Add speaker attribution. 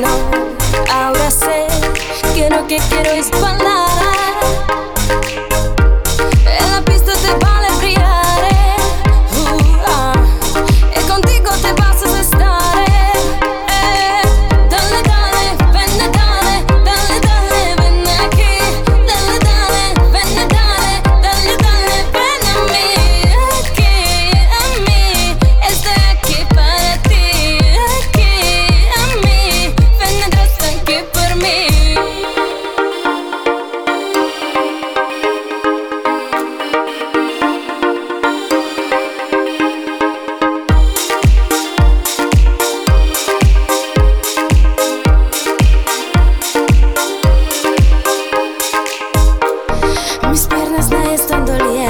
Speaker 1: no. Ahora sé que lo que quiero es bailar. piernas nadie están dolidas.